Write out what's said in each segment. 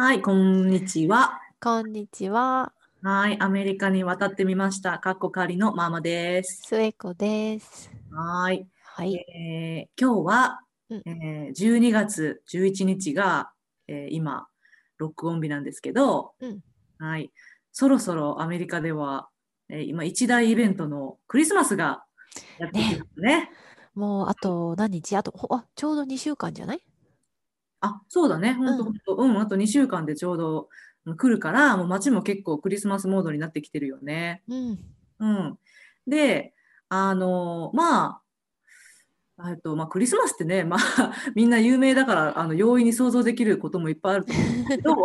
はい、こんにちは。こんにちは、はい、アメリカに渡ってみました。かっこかりのママです。スエコです。はい、はい、えー今日は、うんえー12月11日が、えー今、録音日なんですけど、うんはい、そろそろアメリカでは、えー今、一大イベントのクリスマスがやってきますね。もうあと何日？あとほあちょうど2週間じゃない？あ、そうだね、ほんとうんうん、あと2週間でちょうどうん来るから、もう街も結構クリスマスモードになってきてるよね。うん。うん。で、あの、まあ、えっと、まあ、クリスマスってね、まあ、みんな有名だから、あの、容易に想像できることもいっぱいあると思うんですけど、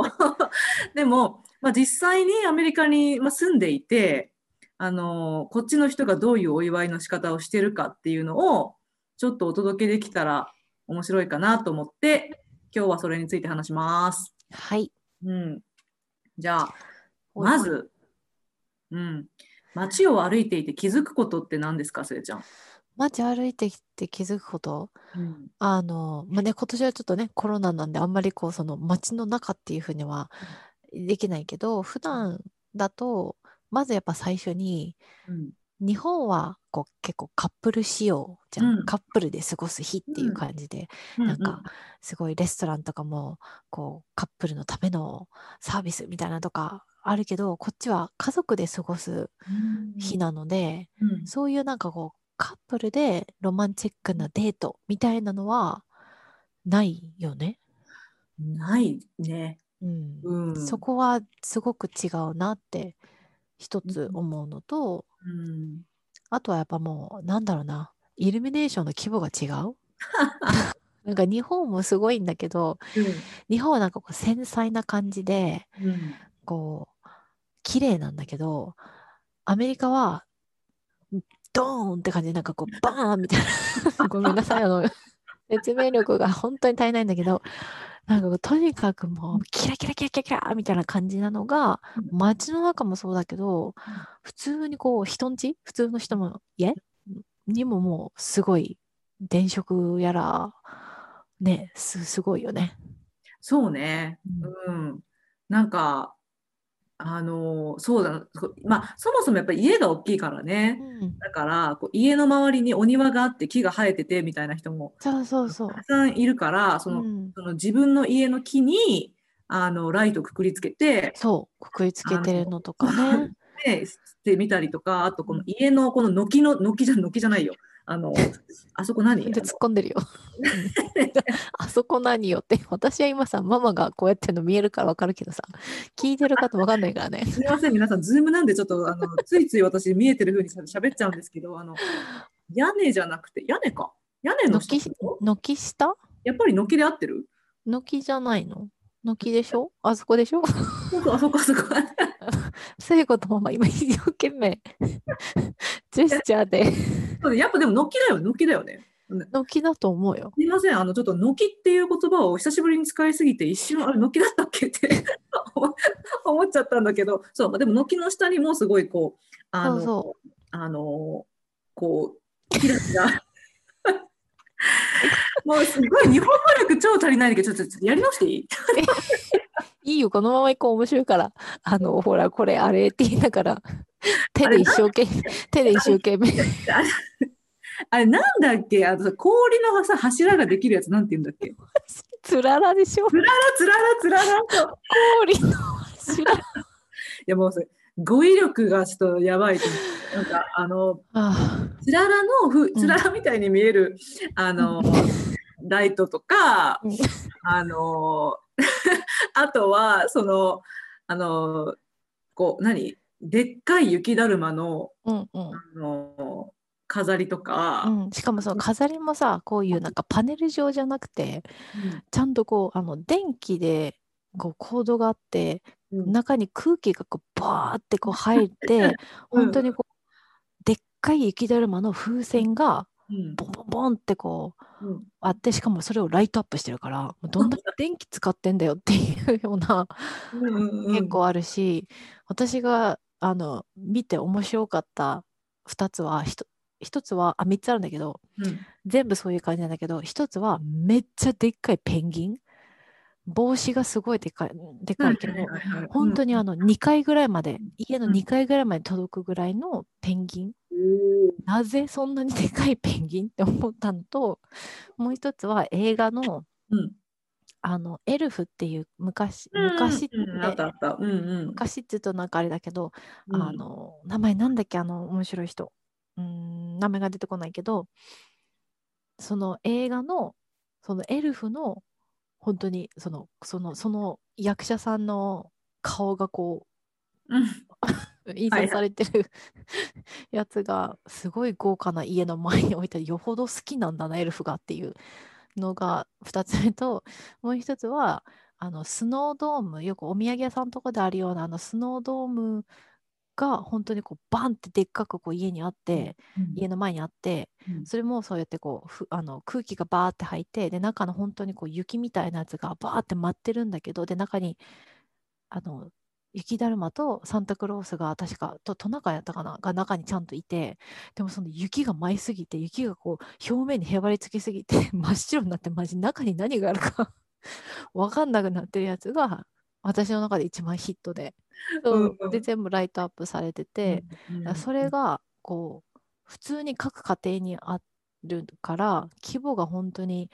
でも、まあ、実際にアメリカに、まあ、住んでいて、あの、こっちの人がどういうお祝いの仕方をしてるかっていうのを、ちょっとお届けできたら面白いかなと思って、今日はそれについて話します。はい。うん。じゃあ、まず、うん、街を歩いていて気づくことって何ですか、すれちゃん？街歩いてきて気づくこと？うん、あの、まあね、今年はちょっとね、コロナなんであんまりこう、その街の中っていうふうにはできないけど、普段だと、まずやっぱ最初に、うん、日本はこう結構カップル仕様じゃん、うん。カップルで過ごす日っていう感じで、なんかすごいレストランとかもこうカップルのためのサービスみたいなのとかあるけどこっちは家族で過ごすうん、日なので、うん、そういうなんかこうカップルでロマンチックなデートみたいなのはないよね。ないね。うん。うん、そこはすごく違うなって一つ思うのと、うん、あとはやっぱもうなんだろうな。イルミネーションの規模が違う？なんか日本もすごいんだけど日本はなんかこう繊細な感じでうん、こう綺麗なんだけどアメリカはドーンって感じでなんかこうバーンみたいな。ごめんなさいあの説明力が本当に足りないんだけどなんかとにかくもうキラキラキラキラキラみたいな感じなのがうん。街の中もそうだけど普通にこう人んち普通の人の家？にももうすごい電飾やらねすすごいよね。そうね。うん、なんか、あの、そうだ、そまあ、そもそもやっぱり家が大きいからね。うん、だから、こう家の周りにお庭があって木が生えててみたいな人もそうそうそうた。くさんいるから、その、うんその自分の家の木にあのライトくくりつけて、そう、くくりつけてるのとかね。でしてみたりとか、あとこの家のこの軒の軒じゃ軒じゃないよ。あの あそこ何？で突っ込んでるよ。あそこ何よって、私は今さ、ママがこうやってるの見えるからわかるけどさ、聞いてる方わかんないからね。すみません皆さんズームなんでちょっとあのついつい私見えてる風にしゃべっちゃうんですけど、あの屋根じゃなくて屋根か？屋根の下軒軒下？やっぱり軒で合ってる？軒じゃないの？軒でしょ？あそこでしょ？あそこあそこ。聖子とママ今一生懸命 ジェスチャーで。そうやっぱでも軒だよ軒だよね。軒だと思うよ。すみません、あのちょっと軒っていう言葉を久しぶりに使いすぎて、一瞬、あれ、軒だったっけって 思っちゃったんだけど、そう、まあでも軒の下にもすごいこう、あの、そうそあのこう、キラキラ。もうすごい日本語力超足りないんだけど、ちょっとやり直していい？いいよ、このまま行こう、面白いから。あの、ほら、これ、あれって言いながら、手で一生懸命、手で一生懸命。あれ、なんだっけ？あのさ氷のさ柱ができるやつなんて言うんだっけ？つららでしょつららつららつららと。氷の柱。いやもうそれ語彙力がちょっとやばいと思う。なんかあの、あつららのふ、んつららみたいに見える、あの、ライトとか、うんあの、あとは、その、あの、こう、何？でっかい雪だるまの、あ、うんうん。あの、飾りとか、うん、しかもその飾りもさこういうなんかパネル状じゃなくてちゃんとこうあの電気でこうコードがあってうん。中に空気がこうバーってこう入って うん。本当にこうでっかい雪だるまの風船がうんボンボンボンってこううん。あってしかもそれをライトアップしてるからどんだけ 電気使ってんだよっていうような 結構あるし私があの見て面白かった2つはひと一つはあ3つあるんだけどうん。全部そういう感じなんだけど一つはめっちゃでっかいペンギン。帽子がすごいでかいでかいけど、本当にあの2階ぐらいまで家のうん。2階ぐらいまで届くぐらいのペンギン、うんなぜそんなにでかいペンギンって思ったのともう一つは映画のうん。あのエルフっていう昔うん昔って。昔って言うとなんかあれだけど、うん。あの名前なんだっけ？あの面白い人。うーん名前が出てこないけどその映画のそのエルフの本当にそのそのその役者さんの顔がこうん。う印刷されてる やつがすごい豪華な家の前に置いてよほど好きなんだなエルフがっていうのが2つ目ともう一つはあのスノードームよくお土産屋さんとかであるようなあのスノードームが本当にこうバンってでっかくこう家にあって、家の前にあってうん。それもそうやってこうふあの空気がバーって入ってで中の本当にこう雪みたいなやつがバーって舞ってるんだけどで中にあの雪だるまとサンタクロースが確かとトナカイやったかなが中にちゃんといてでもその雪が舞いすぎて雪がこう表面にへばりつきすぎて 真っ白になってマジ中に何があるか 分かんなくなってるやつが私の中で一番ヒットで。そううん。で全部ライトアップされてて、うんだからそれがこう普通に各家庭にあるから規模が本当に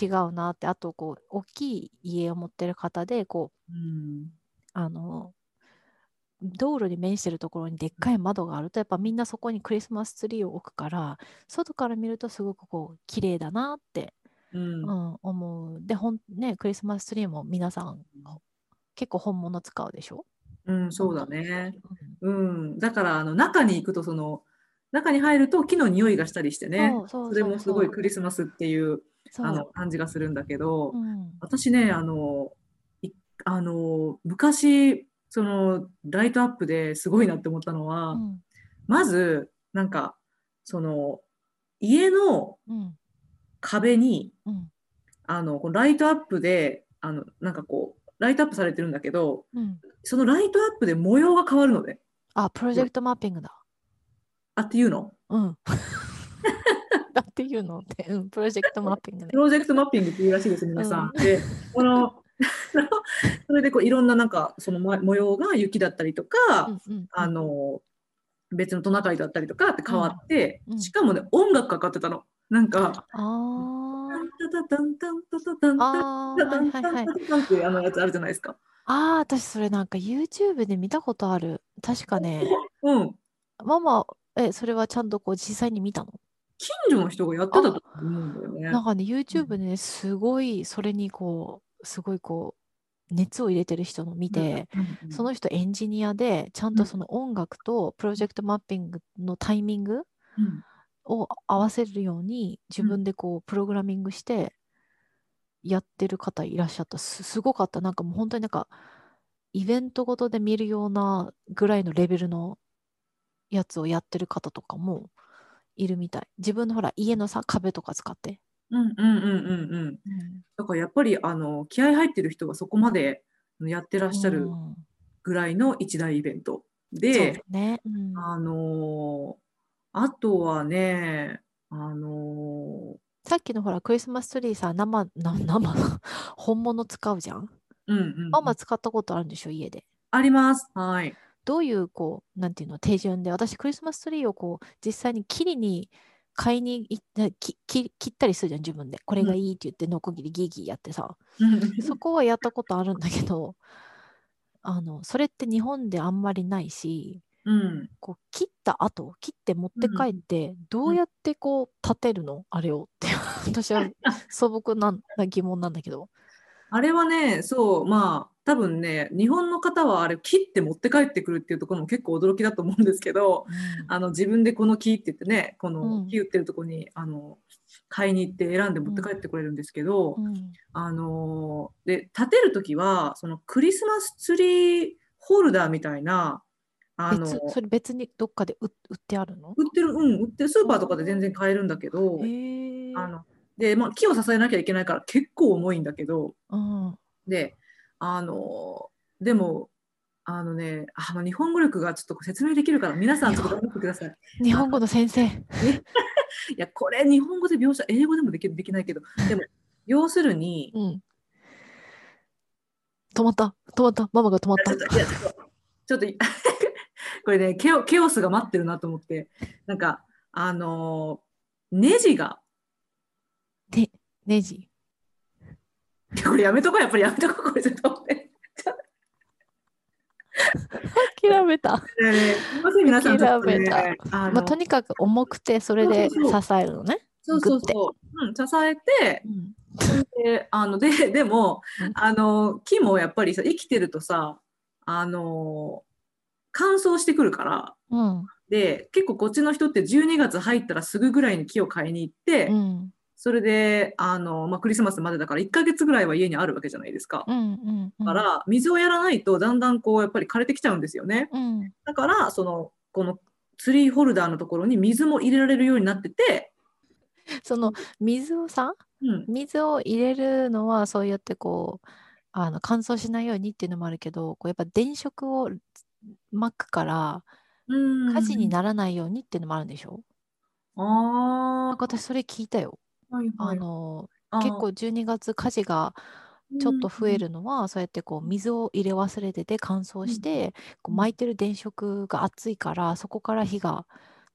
違うなってあとこう大きい家を持ってる方でこううん。あの道路に面してるところにでっかい窓があるとやっぱみんなそこにクリスマスツリーを置くから外から見るとすごくこう綺麗だなって、うん。うん、思う。でほんねクリスマスツリーも皆さん結構本物使うでしょ、うん、そうだね。うん。うん、だからあの中に行くとその中に入ると木の匂いがしたりしてね。それもすごいクリスマスっていう。あの感じがするんだけど、うん。私ねあのいあの昔そのライトアップですごいなって思ったのは、うんまずなんかその家のうん壁にうんあのライトアップであのなんかこうライトアップされてるんだけどうんそのライトアップで模様が変わるのね。あ、プロジェクトマッピングだ。あっていうの？うん。だっていうのって、うん、プロジェクトマッピングねプ。ロジェクトマッピングっていうらしいです、皆さんで、この、それでこういろんななんかその模模様が雪だったりとか、うんうんあの、別のトナカイだったりとかって変わって、うんうんしかもね、音楽かかってたの。なんか、あタタタタンタンタタタンタタタンタンはいはいはい。タタタンっていうあのやつあるじゃないですか。ああ、私それなんか YouTube で見たことある。確かね、うん。ママ、え、それはちゃんとこう実際に見たの？近所の人がやってたと思うんだよね。なんかね、YouTube でね、すごい、それにこう、すごいこう、熱を入れてる人の見て、その人エンジニアで、ちゃんとその音楽とプロジェクトマッピングのタイミングうん。を合わせるように自分でこうプログラミングしてやってる方いらっしゃった。すすごかった。なんかもう本当になんかイベントごとで見るようなぐらいのレベルのやつをやってる方とかもいるみたい。自分のほら家のさ壁とか使って、うんうんうんうんうん。だからやっぱりあの気合入ってる人がそこまでやってらっしゃるうん。ぐらいの一大イベント。で、ね、うん。あのーあとはね、あのさっきのほらクリスマスツリーさ生な生 本物使うじゃん？ーうんうんうん。ママ使ったことあるんでしょ？家で。あります。はい。どういう、こう、なんていうの、手順で、私、クリスマスツリーをこう、実際に切りに、買いに行っ切ったりするじゃん、自分で。これがいいって言って、ノコギリギーギーやってさ。そこはやったことあるんだけど、あの、それって日本であんまりないし、うん。こう、切った後、切って持って帰って、どうやってこう、立てるの？あれをって、私は素朴なな疑問なんだけど。あれはね、そう、まあ、多分ね、日本の方はあれ切って持って帰ってくるっていうところも結構驚きだと思うんですけど、うん。あの自分でこの木って言ってね、こうん。の木売ってるところにあの買いに行って選んで持って帰ってくれるんですけど、うん。あのーで立てるときはそのクリスマスツリーホルダーみたいなあの別それ別にどっかで売売ってあるの？売ってるうん売ってるスーパーとかで全然買えるんだけど。あのでまあ木を支えなきゃいけないから結構重いんだけどうんであのーでもあのねあの日本語力がちょっと説明できるから皆さんちょっと頑張ってください。日本語の先生。いやこれ日本語で描写英語でもできできないけどでも 要するにうん。止まった止まったママが止まったちょっと、これねケオ、ケオスが待ってるなと思って、なんか、あのーネジが、ねネジこれやめとこう、やっぱりやめとこう、これちょっと。諦めた、皆さん、諦めあのまあ、とにかく重くてそれで支えるのね。そうそうそう、うん、支えて、うん。であので でもうん。あの木もやっぱりさ生きてるとさあの乾燥してくるからうん。で結構こっちの人って12月入ったらすぐぐらいに木を買いに行って、うんそれであの、まあ、クリスマスまでだから1ヶ月ぐらいは家にあるわけじゃないですか。うんうんうんだから水をやらないとだんだんこうやっぱり枯れてきちゃうんですよね。うんだからそのこのツリーホルダーのところに水も入れられるようになってて、その水をさうん、水を入れるのはそうやってこうあの乾燥しないようにっていうのもあるけどこうやっぱ電飾を巻くからうん火事にならないようにっていうのもあるんでしょ、あなんか私それ聞いたよ。あ、はいはい、あの結構12月火事がちょっと増えるのは、そうやってこう水を入れ忘れてて乾燥して、こう巻いてる電飾が熱いからそこから火が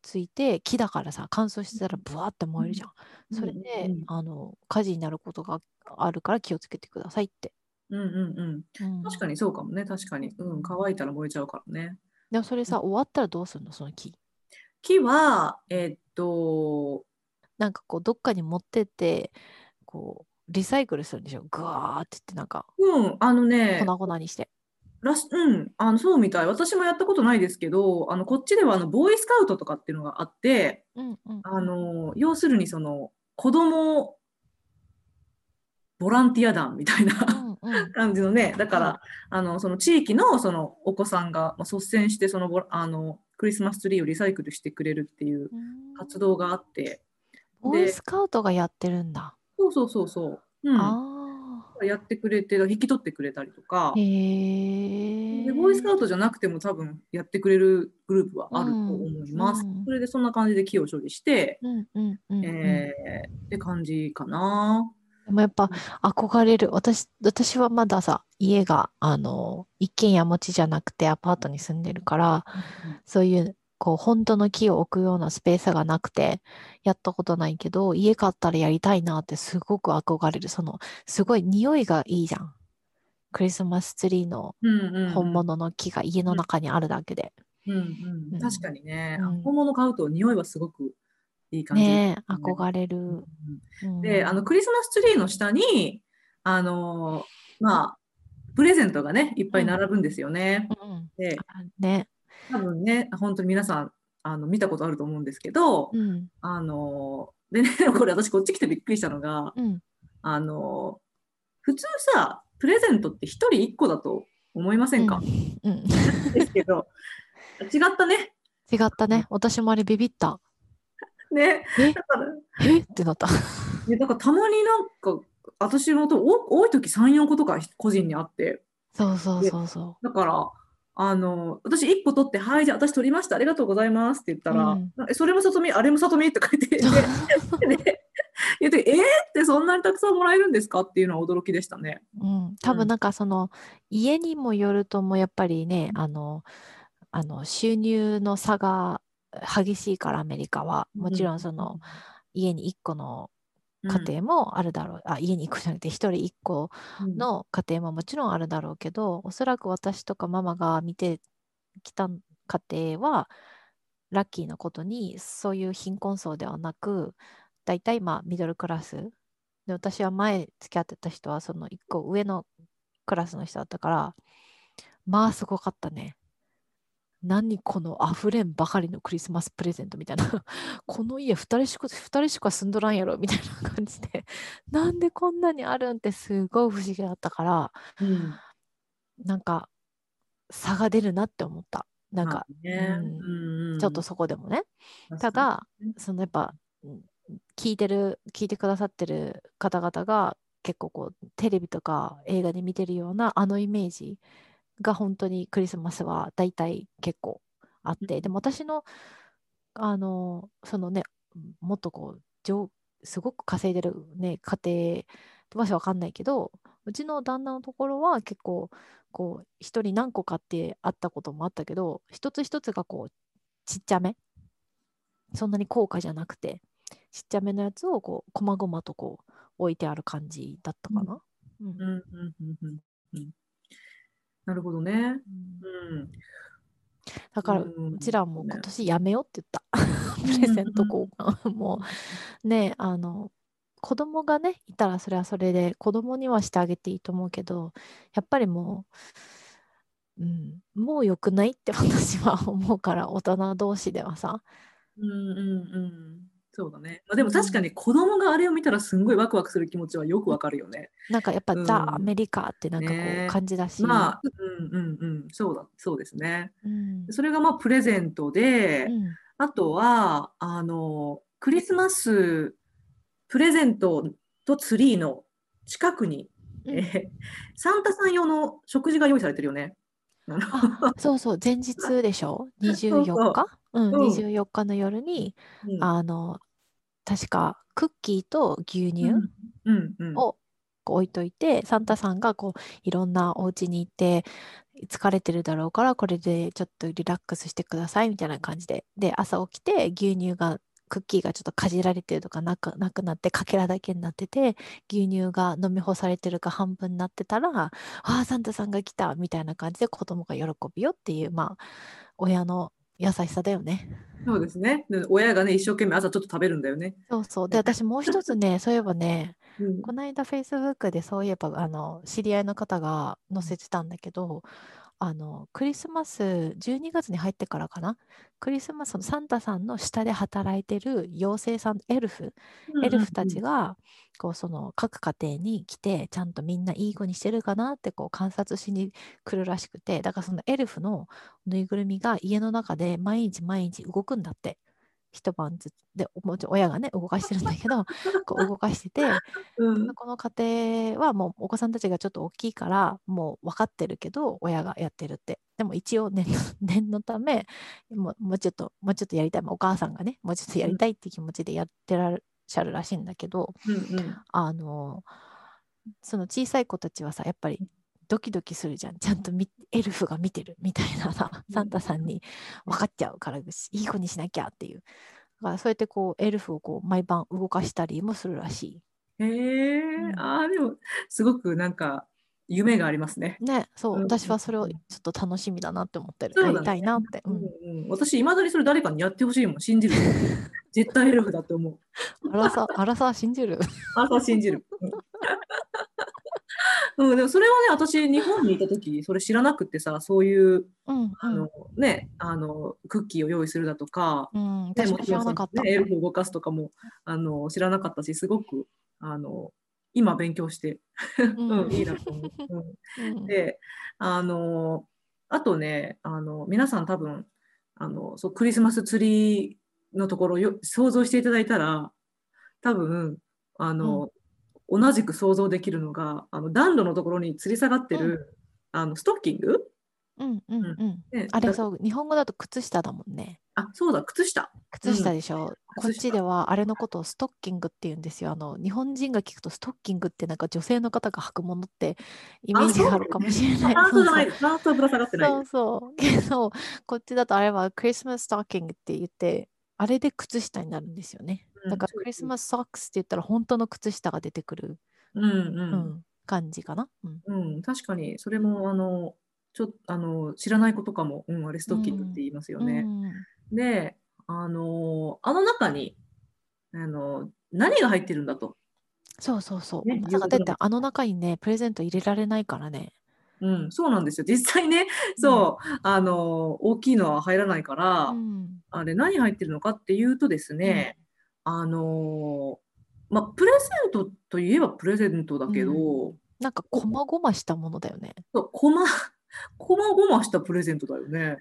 ついて木だからさ乾燥してたらブワーって燃えるじゃん。うんそれで、うんうんあの火事になることがあるから気をつけてくださいって。うんうんうん。うん確かにそうかもね、確かに。うん、乾いたら燃えちゃうからね。でもそれさ終わったらどうするの？その木。木は、えっと、なんかこうどっかに持ってってこうリサイクルするんでしょ？グワーって言ってなんかうん、あのね、粉々にして。らしうん、あのそうみたい。私もやったことないですけど、あのこっちではあのボーイスカウトとかっていうのがあって、うんうん。あの要するにその子供ボランティア団みたいな 感じのね、だから、うんあのその地域のそのお子さんが、まあ、率先してそのあのクリスマスツリーをリサイクルしてくれるっていううん。活動があって、ボーイスカウトがやってるんだ。そうそうそうそう、うん、あやってくれて引き取ってくれたりとかあ。へえ。でボーイスカウトじゃなくても多分やってくれるグループはあると思います。うんうんそれでそんな感じで木を処理して、うんうんうんうんえーって感じかな。でもやっぱ憧れる私私はまださ家があの一軒家持ちじゃなくてアパートに住んでるからそういうこう本当の木を置くようなスペースがなくてやったことないけど家買ったらやりたいなってすごく憧れる。そのすごい匂いがいいじゃん。クリスマスツリーの本物の木が家の中にあるだけで、うんううん。ん、確かにね、うん。本物買うと匂いはすごくいい感じ。ねえ憧れる、であのクリスマスツリーの下にあのまあプレゼントがねいっぱい並ぶんですよね。うん。であね多分ね本当に皆さんあの見たことあると思うんですけど、うん。あのでね これ私こっち来てびっくりしたのがうん。あの普通さプレゼントって1人1個だと思いませんか、うん。うん。ですけど違ったね。違ったね。私もあれビビった。ね。え？だからえ？ってなった。ねだからたまになんか私もとお多い時34個とか個人にあって。そうそうそうそだからあの私1個取って「はいじゃあ私取りましたありがとうございます」って言ったら「うんえそれもさとみあれもさとみ」ってう。でで言って「えー、ってそんなにたくさんもらえるんですか?」っていうのは驚きでしたね。うん、多うん分なんかその家にもよるともやっぱりねあのあの収入の差が激しいからアメリカはもちろんその家に1個の家庭もあるだろう、あ家に1個じゃなくて1人1個うん。の家庭ももちろんあるだろうけどおそらく私とかママが見てきた家庭はラッキーなことにそういう貧困層ではなく大体まあミドルクラス。で私は前付き合ってた人はその1個上のクラスの人だったからまあすごかったね。何この溢れんばかりのクリスマスプレゼントみたいな。この家2人しか2人しか住んどらんやろみたいな感じで。なんでこんなにあるんってすごい不思議だったからうん。なんか差が出るなって思った。なんか、まあね。うん。ちょっとそこでもね。ただそのやっぱうん聞いてる聞いてくださってる方々が結構こうテレビとか映画で見てるようなあのイメージが本当にクリスマスは大体結構あって、うん。でも私のあのそのねもっとこう上すごく稼いでるね家庭はわかんないけどうちの旦那のところは結構こう一人何個かってあったこともあったけど一つ一つがこうちっちゃめそんなに高価じゃなくてちっちゃめのやつをこう細々とこう置いてある感じだったかな。うん。うんうんうんうんうんなるほどね。うんうん。だからううんちらもね今年やめようって言った。プレゼント交換。もうね、あの、子供がね、いたらそれはそれで子供にはしてあげていいと思うけど、やっぱりもう、うん、もう良くないって私は思うから、大人同士ではさ。うんうんうん。そうだね。まあ、でも確かに子供があれを見たらすんごいワクワクする気持ちはよくわかるよね。なんかやっぱ、うんザ・アメリカってなんかこねう感じだし、まあ、うんうんうん。そうだ、そうですね。うん、それがまあプレゼントで、うんあとは、あの、クリスマスプレゼントとツリーの近くに、うんえーサンタさん用の食事が用意されてるよね。そうそう、前日でしょ ?24 日？うん、うん。24日の夜に、うん。あの、確かクッキーと牛乳うん。うんうん。を置いといて、サンタさんがこういろんなお家に行って疲れてるだろうからこれでちょっとリラックスしてくださいみたいな感じで。で朝起きて牛乳がクッキーがちょっとかじられてるとかなくなくなってかけらだけになってて牛乳が飲み干されてるか半分になってたらああサンタさんが来たみたいな感じで子供が喜ぶよっていうまあ親の優しさだよね。そうですね。で親がね、一生懸命朝ちょっと食べるんだよね。そうそうで私もう一つね そういえばねうんこの間、Facebook でそういえば、あの、知り合いの方が載せてたんだけど、あの、クリスマス、12月に入ってからかな、クリスマスのサンタさんの下で働いてる妖精さん、エルフ、エルフたちが、こう、その、各家庭に来て、ちゃんとみんないい子にしてるかなって、こう、観察しに来るらしくて、だからそのエルフのぬいぐるみが家の中で毎日毎日動くんだって。一晩ずつでもちろん親がね動かしてるんだけど こう動かしててうん。この家庭はもうお子さんたちがちょっと大きいからもう分かってるけど親がやってるって。でも一応念の 念のためもうもうちょっともうちょっとやりたい。まあお母さんがねもうちょっとやりたいって気持ちでやってらっしゃるらしいんだけどうん。うんあのその小さい子たちはさやっぱりドキドキするじゃん。ちゃんとみエルフが見てるみたいなさサンタさんに分かっちゃうからいい子にしなきゃっていう。だからそうやってこうエルフをこう毎晩動かしたりもするらしへえ、うん。ああ、でも、すごくなんか、夢がありますね。いねそううん。私はそれをちょっと楽しみだなって思ってる。ね。やりたいなって、ううんんうん、私、いまだにそれ誰かにやってほしいもん、信じる。絶対エルフだと思う。あらさあらさ信じる。あそう信じる。うんうん、でもそれはね、私、日本にいた時それ知らなくてさ、そういう、うんあの、ね、あの、クッキーを用意するだとか、うん、もね、エルフを動かすとかも、あの、知らなかったし、すごく、あの、今勉強して、うん。うん、いいなと思う。うん。うん。で、あの、あとね、あの、皆さん多分、あの、そう、クリスマスツリーのところをよ想像していただいたら、多分、あの、同じく想像できるのが、あの、暖炉のところに吊り下がってる、あの、ストッキング、うんうんうん。あれそう日本語だと靴下だもんね。あ、そうだ、靴下。靴下でしょ、こっ靴下ちではあれのことをストッキングって言うんですよ。あの日本人が聞くとストッキングってなんか女性の方が履くものってイメージがあるかもしれない。パンツじゃない、そうパンツはぶら下がってない。そうそう。けどこっちだとあれはクリスマスストッキングって言ってあれで靴下になるんですよね。うんだからクリスマスソックスって言ったら本当の靴下が出てくる、うんううんん、感じかな、うん。うん、確かに、それも、あの、ちょあの、知らない子とかも、うん、あれストッキングって言いますよね。うんで、あの、あの中に、あの、何が入ってるんだと。そうそうそう、ねまさかだってあの中にねプレゼント入れられないからね。うん、そうなんですよ。実際ね、そう、あの、大きいのは入らないから、うん。あれ何入ってるのかっていうとですね、あの、まあ、プレゼントといえばプレゼントだけど、なんかこまごましたものだよね。そうこま、こまごましたプレゼントだよね。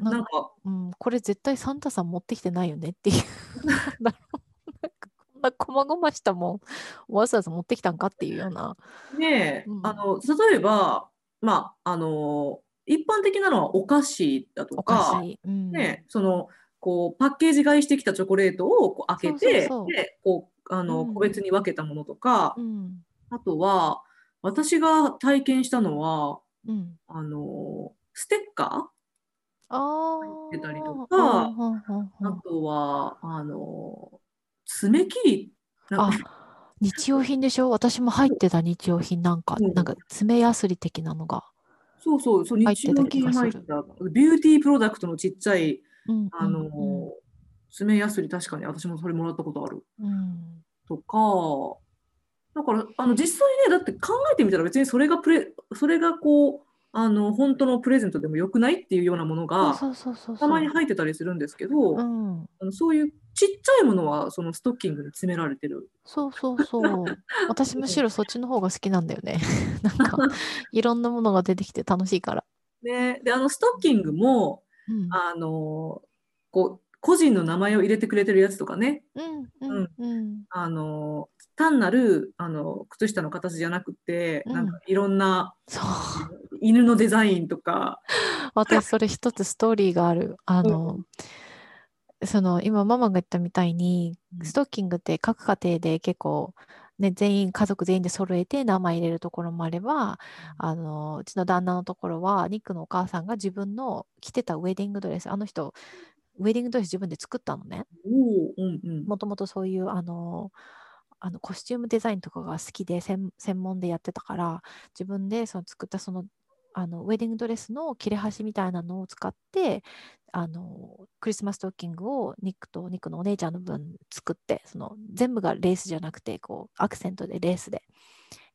なんんか、うん、これ絶対サンタさん持ってきてないよねっていう。なんかこんなこまごましたもん、わざわざ持ってきたんかっていうような。ねえ、うんあの、例えば、まあ、あの、一般的なのはお菓子だとおか。うん。ね、その、こう、パッケージ買いしてきたチョコレートをこう開けて、で、こう、あの、うん個別に分けたものとかう、ん。あとは、私が体験したのは、うん。あの、ステッカあ入ってたりとーかあとは、あの、爪切り。なんかあ、日用品でしょ？私も入ってた日用品なんか、うんなんか爪やすり的なのが。そうそう、そう入ってた日用品入った。 beauty product のちっちゃい、うんあの、うん爪やすり、確かに私もそれもらったことある。うんとか、だから、あの、実際ね、だって考えてみたら別にそれがプレ、それがこう、あの、本当のプレゼントでもよくないっていうようなものが、たまに入ってたりするんですけど、うん、あのそういうちっちゃいものは、そのストッキングに詰められてる。そうそうそう。私むしろそっちの方が好きなんだよね。なんか、いろんなものが出てきて楽しいから。ね、で、あの、ストッキングも、うん、あの、こう、個人の名前を入れてくれてるやつとかね、うん、うん、うん。あの、単なる、あの、靴下の形じゃなくて、うんなんかいろんな。犬のデザインとか、私、それ一つストーリーがある。あの、その、今、ママが言ったみたいに、ストッキングって各家庭で結構、ね、全員、家族全員で揃えて名前入れるところもあれば、あの、うちの旦那のところは、ニックのお母さんが自分の着てたウェディングドレス、あの人、ウェディングドレス自分で作ったのね。おお、うんうん。もともとそういうあのあのコスチュームデザインとかが好きで専専門でやってたから自分でその作ったそのあのウェディングドレスの切れ端みたいなのを使ってあのクリスマストッキングをニックとニックのお姉ちゃんの分作ってその全部がレースじゃなくてこうアクセントでレースで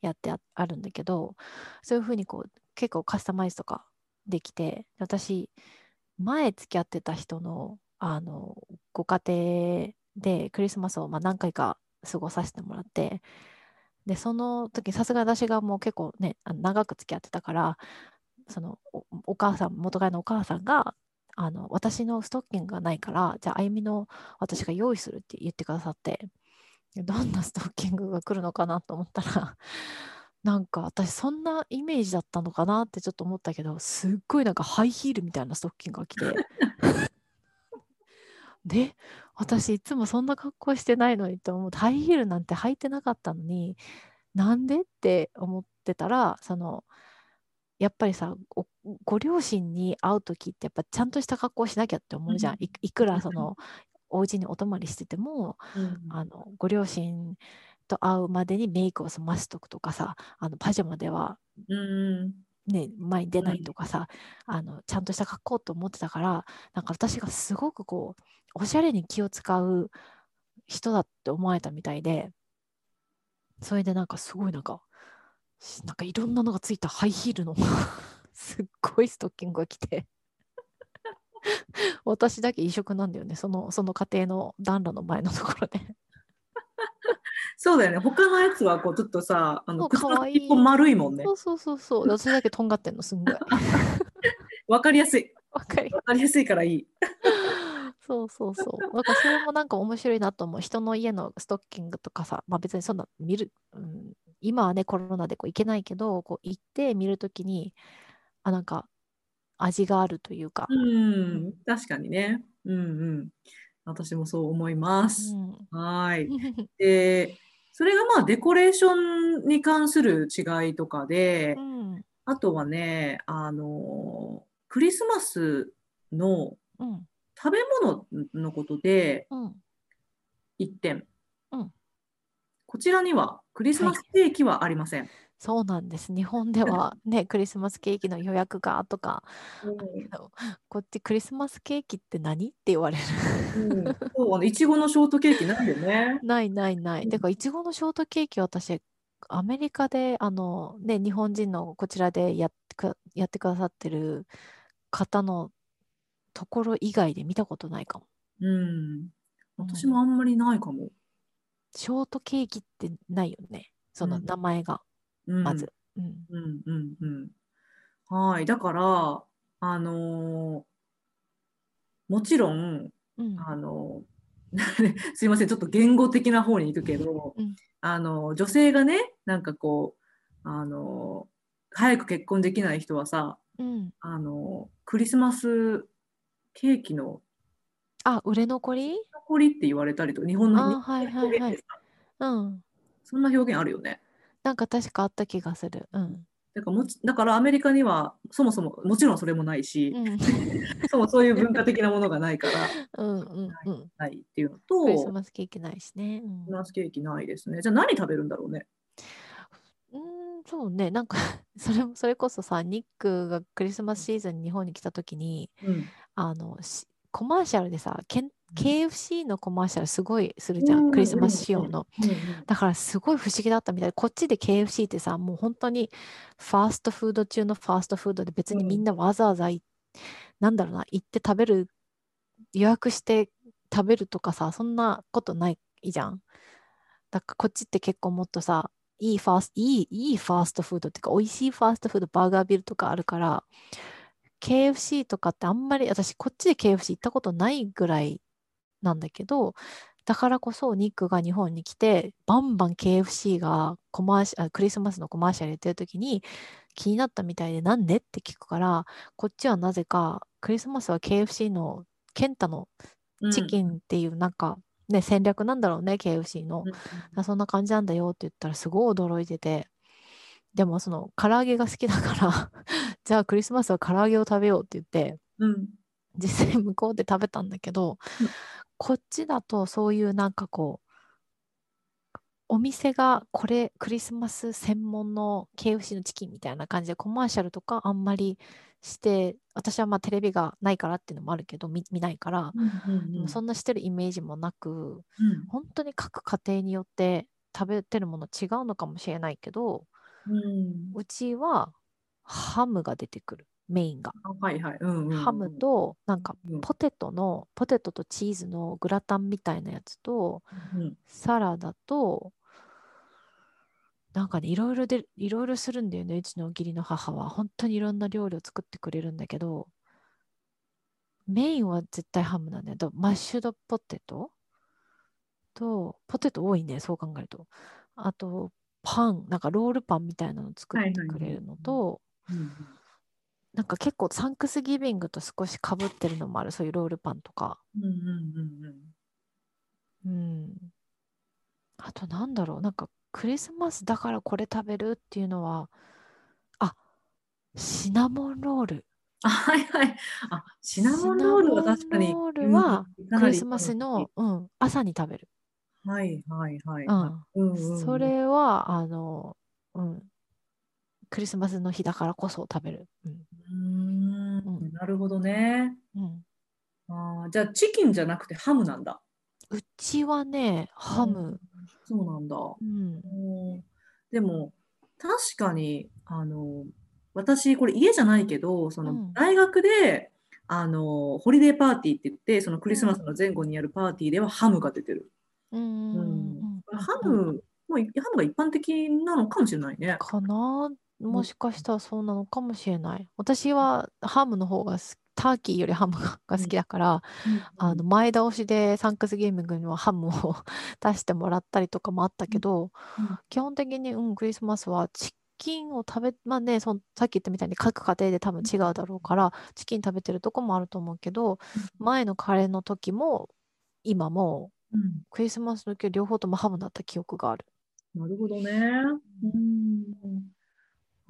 やってあるんだけどそういうふうにこう結構カスタマイズとかできて私前付き合ってた人のあのご家庭でクリスマスをまあ何回か過ごさせてもらってでその時さすが私がもう結構ね長く付き合ってたからそのお母さん元彼のお母さんがあの私のストッキングがないからじゃああゆみの私が用意するって言ってくださってどんなストッキングが来るのかなと思ったら なんか私そんなイメージだったのかなってちょっと思ったけどすっごいなんかハイヒールみたいなストッキングが来て。で私いつもそんな格好してないのにと思ってハイヒールなんて履いてなかったのになんでって思ってたらそのやっぱりさおご両親に会う時ってやっぱちゃんとした格好しなきゃって思うじゃん、いいくらそのお家にお泊まりしててもうん。あのご両親と会うまでにメイクを済ませとくとかさあのパジャマではうんね、前に出ないとかさ、あのちゃんとした格好と思ってたからなんか私がすごくこうおしゃれに気を使う人だって思われたみたいでそれでなんかすごいなんかしなんかいろんなのがついたハイヒールの すっごいストッキングが来て 私だけ異色なんだよねそのその家庭の暖炉の前のところでそうだよね。他のやつはこうちょっとさ、あのかわいい一本丸いもんねそ。うそうそうそう私だけとんがってんのすんごい わかりやすい。わかりやすいからいい。そうそうそう。だからそれもなんか面白いなと思う。人の家のストッキングとかさ、まあ別にそんな見る、うん、今はね、コロナでこう行けないけど、こう行って見るときに、あ、なんか味があるというか、うん、確かにね。うんうん。私もそう思います。うはーい。ん。で、それがまあデコレーションに関する違いとかでう、ん。あとはね、あの、クリスマスのうん。食べ物のことでうん。一点。うんこちらにはクリスマスケーキはありません。そうなんです。日本では ね、クリスマスケーキの予約がとか、こっちクリスマスケーキって何って言われる。うん、そう、あの、いちごのショートケーキないよね。ないないない。うんてか、いちごのショートケーキ私、アメリカで、あの、ね、日本人のこちらでやってく、やってくださってる方のところ以外で見たことないかも。うん。私もあんまりないかも。ショートケーキってないよね。そのうん名前が、うん、まず。うん。うんうんうん。はい。だから、あのーもちろん、うん。あの すいません、ちょっと言語的な方に行くけど、うんあの女性がね、なんかこう、あの早く結婚できない人はさ、うん。あのクリスマスケーキのあ、売れ残り？残りって言われたりと、日本のあ、はいはいはい。うん。そんな表現あるよね。なんか確かあった気がする。うん。だからもちだからアメリカにはそもそももちろんそれもないし、うん。そもそういう文化的なものがないからうんうんうん。ないっていうのとクリスマスケーキないしね。うんクリスマスケーキないですね。じゃあ何食べるんだろうね？うーん、そうね。なんか それも、それこそさ、ニックがクリスマスシーズンに日本に来た時に、うん。あの、しコマーシャルでさ、ケン KFC のコマーシャルすごいするじゃ。うんんクリスマス仕様の。うんだからすごい不思議だったみたいで、こっちで KFC ってさ、もう本当にファーストフード中のファーストフードで別にみんなわざわざい、なんだろうな、行って食べる、予約して食べるとかさ、そんなことないじゃん。だからこっちって結構もっとさ、いいファースト、いい、いいファーストフードっていうか、美味しいファーストフード、バーガービルとかあるから、KFC とかってあんまり、私こっちで KFC 行ったことないぐらいなんだけど、だからこそニックが日本に来て、バンバン KFC がコマーシあクリスマスのコマーシャルやってる時に気になったみたいで、なんでって聞くから、こっちはなぜかクリスマスは KFC のケンタのうんチキンっていうなんかね、戦略なんだろうね、KFC の。うんあそんな感じなんだよって言ったらすごい驚いてて。でもその唐揚げが好きだから じゃあクリスマスは唐揚げを食べようって言って、うん実際向こうで食べたんだけど、うんこっちだとそういうなんかこうお店がこれクリスマス専門の KFC のチキンみたいな感じでコマーシャルとかあんまりして私はまあテレビがないからっていうのもあるけど見見ないから、うん。でもそんなしてるイメージもなくうん。本当に各家庭によって食べてるもの違うのかもしれないけどうん。うちはハムが出てくるメインが。あはいはい。うんうんうん。ハムとなんかうん。ポテトのポテトとチーズのグラタンみたいなやつとうんサラダとなんかねいろいろでいろいろするんだよねうちの義理の母は。本当にいろんな料理を作ってくれるんだけどメインは絶対ハムなんだよ。とマッシュドポテトとポテト多いねそう考えると。あとパンなんかロールパンみたいなの作ってくれるのと、うんなんか結構サンクスギビングと少しかぶってるのもあるそういうロールパンとか。うんうんうんうん。あとなんだろうなんかクリスマスだからこれ食べるっていうのはあシナモンロール。あはいはい。あシナモンロールは確かに。シナモンロールはクリスマスの、うん、朝に食べる、はいはいはい。うん。うんうんうん。それはあの、うん、クリスマスの日だからこそ食べる、うん。うーん。うん。なるほどね。うん、あーじゃあチキンじゃなくてハムなんだ。うちはねハム、そうなんだ。うん。うん。でも確かにあの私これ家じゃないけどそのうん。大学で、あのホリデーパーティーって言ってそのクリスマスの前後にやるパーティーではハムが出てる。うんうんうんうんハムもうハムが一般的なのかもしれないね。かなもしかしたらそうなのかもしれない。私はハムの方がターキーよりハムがが好きだから、あの前倒しでサンクスゲーミングにはハムを出してもらったりとかもあったけど、うん。基本的に、うん、クリスマスはチキンを食べ、まあね、そのさっき言ったみたいに各家庭で多分違うだろうから、チキン食べてるとこもあると思うけど、前のカレーの時も今もうん。クリスマスの時両方ともハムだった記憶がある。なるほどね。うん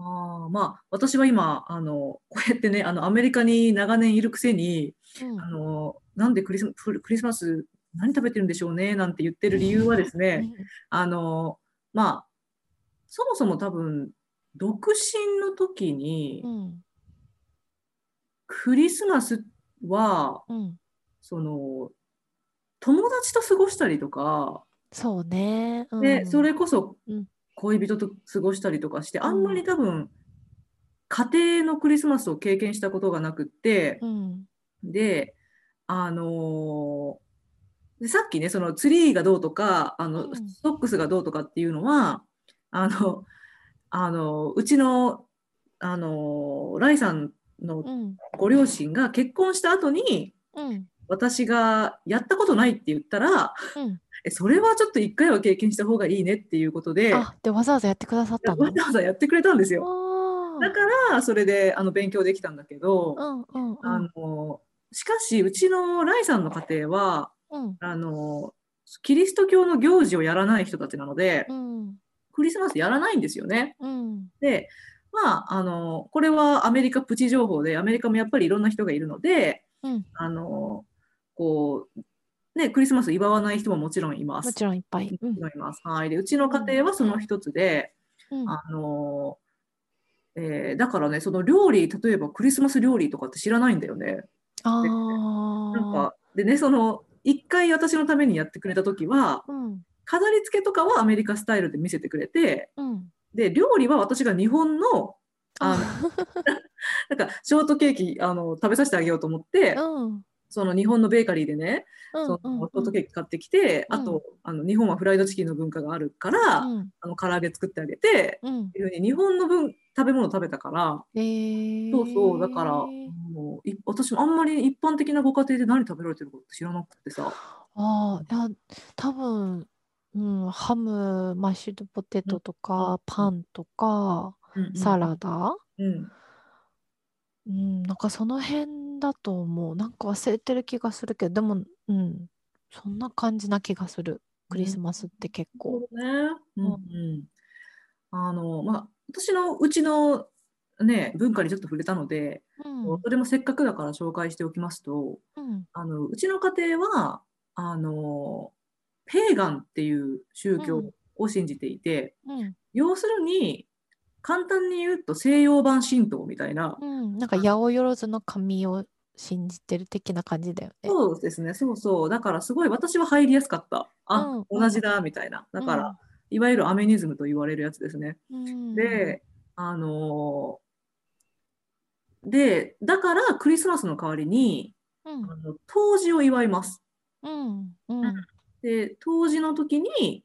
あーまあ私は今あのこうやってねあのアメリカに長年いるくせにうん。あのなんでクリスクリスマス何食べてるんでしょうねなんて言ってる理由はですねあのまあそもそも多分独身の時にうんクリスマスはうん。その友達と過ごしたりとかそうね。うん。でそれこそうん恋人と過ごしたりとかして、ん。あんまり多分家庭のクリスマスを経験したことがなくって、うん。であのーでさっきねそのツリーがどうとかあの、うん。ストックスがどうとかっていうのはあのあのうちのあのライさんのうん。ご両親が結婚した後にうん私がやったことないって言ったらうんえそれはちょっと一回は経験した方がいいねっていうことでわあでわざわざやってくださったの？ざわざやってくれたんですよ。あだからそれであの勉強できたんだけど、うんうんうんあのしかしうちのライさんの家庭はうんあのキリスト教の行事をやらない人たちなので、うんクリスマスやらないんですよね。うん。で、まあ、あの、これはアメリカプチ情報で、アメリカもやっぱりいろんな人がいるので、うん。あの、こう、ね、クリスマス祝わない人ももちろんいます。もちろんいっぱい。うんいます。はい。で、うちの家庭はその一つで、うんあの、えーだからね、その料理、例えばクリスマス料理とかって知らないんだよね。あなんあ。か、でね、その、一回私のためにやってくれた時は、うん。飾り付けとかはアメリカスタイルで見せてくれて、うん。で、料理は私が日本の、あの、なんか、ショートケーキ、あの、食べさせてあげようと思って、うん。その日本のベーカリーでね、うん。そうんのショートケーキ買ってきて、うんあと、あの、日本はフライドチキンの文化があるから、うん。あの、唐揚げ作ってあげて、うん。っていうふうに日本の分、食べ物食べたから、えー。そうそう、だから、もうい私もあんまり一般的なご家庭で何食べられてるか知らなくてさ。ああ、いや、多分、うん、ハム、マッシュドポテトとか、パンとか、サラダ、うん。うん、なんかその辺だと思う。なんか忘れてる気がするけど、でも、うん、そんな感じな気がする。クリスマスって結構。そうね。うんうん。あの、まあ、私のうちのね、文化にちょっと触れたので、うん、それもせっかくだから紹介しておきますと、うん、あの、うちの家庭は、あの、ペーガンっていう宗教を信じていて、うん、要するに、簡単に言うと西洋版神道みたいな、うん。なんか八百万の神を信じてる的な感じだよね。そうですね、そうそう。だからすごい私は入りやすかった。あ、うん同じだみたいな。だから、いわゆるアメニズムと言われるやつですね。うん、で、あのーで、だからクリスマスの代わりに、うん、あの冬至を祝います。うん、うん、で、冬至の時に、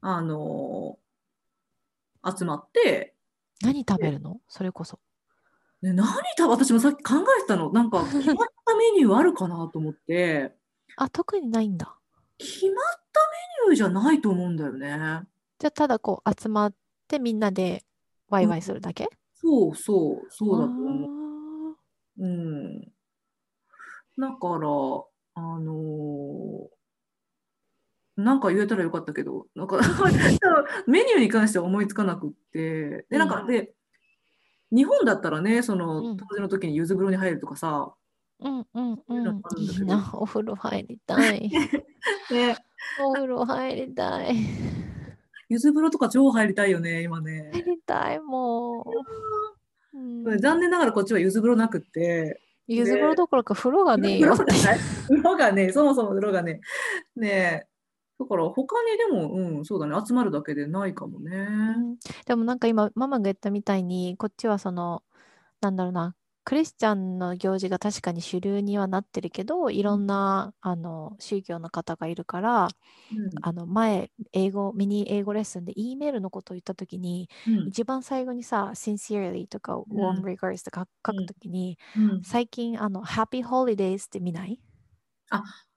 あのー集まって、何食べるの？それこそ。ね、何食べ私もさっき考えてたの。なんか 決まったメニューあるかなと思って、あ、特にないんだ。決まったメニューじゃないと思うんだよね。じゃあただこう集まってみんなでワイワイするだけ？そうそう、そうだと思う。あうん。だから、あのーなんか言えたらよかったけど、なんか メニューに関しては思いつかなくって、で、なんか、うん。で、日本だったらね、その、うん。当時の時に柚子風呂に入るとかさ、ーうんうん。そうんいいなお風呂入りたい。ね、お風呂入りたい。柚子風呂とか超入りたいよね、今ね。入りたいもう、うん、残念ながらこっちは柚子風呂なくって、柚子風呂どころか風呂がねえ 風よ風呂がね、そもそも風呂がね、ねだから他にでも、うん、そうだね、集まるだけでないかもね。うん。でもなんか今ママが言ったみたいにこっちはそのなんだろうな。クリスチャンの行事が確かに主流にはなってるけどいろんなあの宗教の方がいるからうん。あの前英語ミニ英語レッスンで E メールのことを言った時にうん。一番最後にさ sincerely とか warm regards とか書くときにうん。最近あの Happy Holidays って見ない？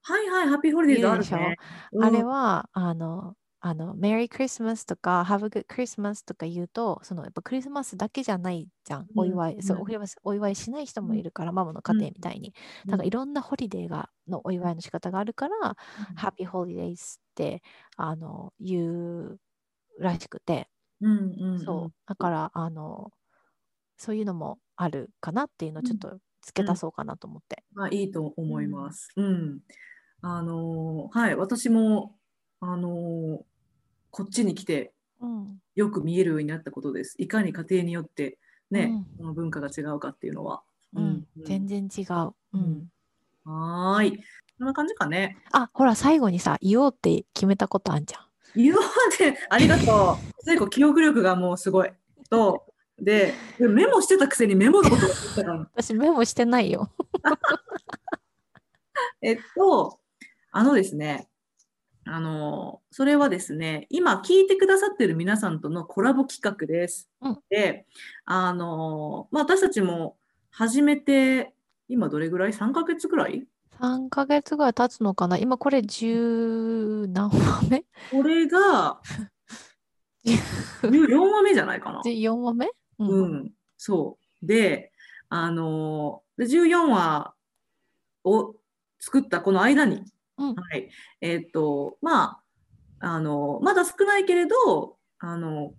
はいはい、ハッピーホリデーズあるね。うん。あれは、あの、あの、Merry Christmas とか Have a good Christmas とか言うと、そのやっぱクリスマスだけじゃないじゃん。お祝い、そううんお祝いお祝いしない人もいるから、ママの家庭みたいに。うん。なんかいろんなホリデーがのお祝いの仕方があるから、Happy Holidays ってあの言うらしくて、うんうんうん。そう。だから、あの、そういうのもあるかなっていうのをちょっと付け足そうかなと思って。まあ、いいと思います。うん。あのーはい、私も、あのーこっちに来てうん。よく見えるようになったことです。いかに家庭によってね、うんこの文化が違うかっていうのは。うん、全然違う。ううんん。はーい。こんな感じかね。あ、ほら、最後にさ、言おうって決めたことあんじゃん。言わで、ありがとう。最後、記憶力がもうすごい。と、で、でメモしてたくせにメモのことが言ったから。私メモしてないよ。えっと、あのですね、あの、それはですね、今聞いてくださってる皆さんとのコラボ企画です。うんで、あの、まあ、私たちも始めて、今どれぐらい ?3 ヶ月ぐらい？3ヶ月ぐらい経つのかな？今これ10何話目？これが 14話目じゃないかな。?14 話目？ううん、そう。で、あので14話を作ったこの間に、うん。はい、えっと、まあ、あのまだ少ないけれど、あの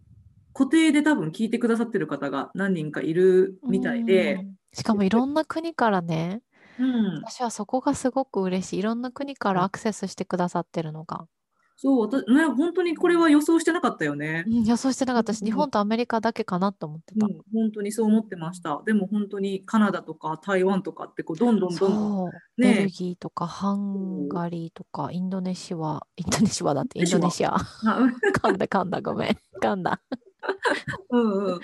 固定で多分聞いてくださってる方が何人かいるみたいで、うん。しかもいろんな国からね、うん、私はそこがすごく嬉しい。いろんな国からアクセスしてくださってるのが。そう私ね本当にこれは予想してなかったよねう。ん、予想してなかったし、うん日本とアメリカだけかなと思ってた。うん、本当にそう思ってました。でも本当にカナダとか台湾とかってこうどんどんどんどんねベルギーとかハンガリーとかインドネシア、インドネシアだってインドネシア。あ 噛んだ噛んだごめん。噛んだ。うんうん。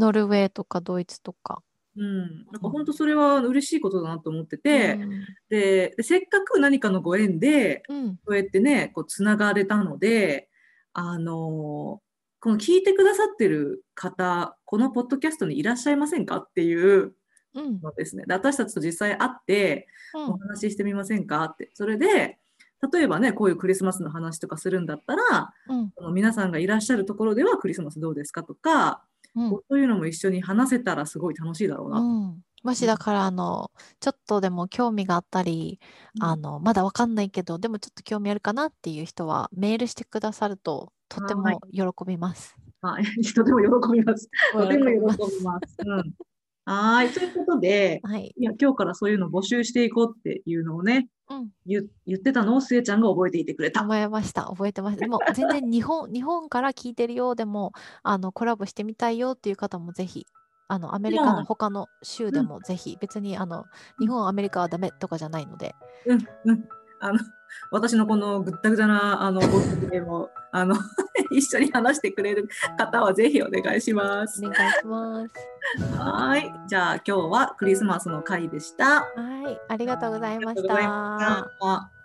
ノルウェーとかドイツとか。うん、なんか本当それは嬉しいことだなと思ってて、ででせっかく何かのご縁でうん、うん、こうやってねこうつながれたのであのこの聞いてくださってる方このポッドキャストにいらっしゃいませんかっていううん、のですね。で私たちと実際会ってうん。お話ししてみませんかって。それで例えばねこういうクリスマスの話とかするんだったらうん、その皆さんがいらっしゃるところではクリスマスどうですかとか、うんそういうのも一緒に話せたらすごい楽しいだろうな。うん、もしだからあのちょっとでも興味があったり、あのまだわかんないけどでもちょっと興味あるかなっていう人はメールしてくださるととてはいも喜びます。はい、とても喜びます。とても喜びます。うん、はい、ということで、はい、いや今日からそういうの募集していこうっていうのをね、うん、言言ってたの？をすえちゃんが覚えていてくれた。思いました。覚えてます。でも全然日本 日本から聞いてるようでもあのコラボしてみたいよっていう方もぜひあのアメリカうんの他の州でもぜひ別にあの日本アメリカはダメとかじゃないので。うんうん、あの私のこのぐったぐたなあのボイスでもあの一緒に話してくれる方はぜひお願いします。お願いします。はい、じゃあ今日はクリスマスの回でした。はい、ありがとうございま。した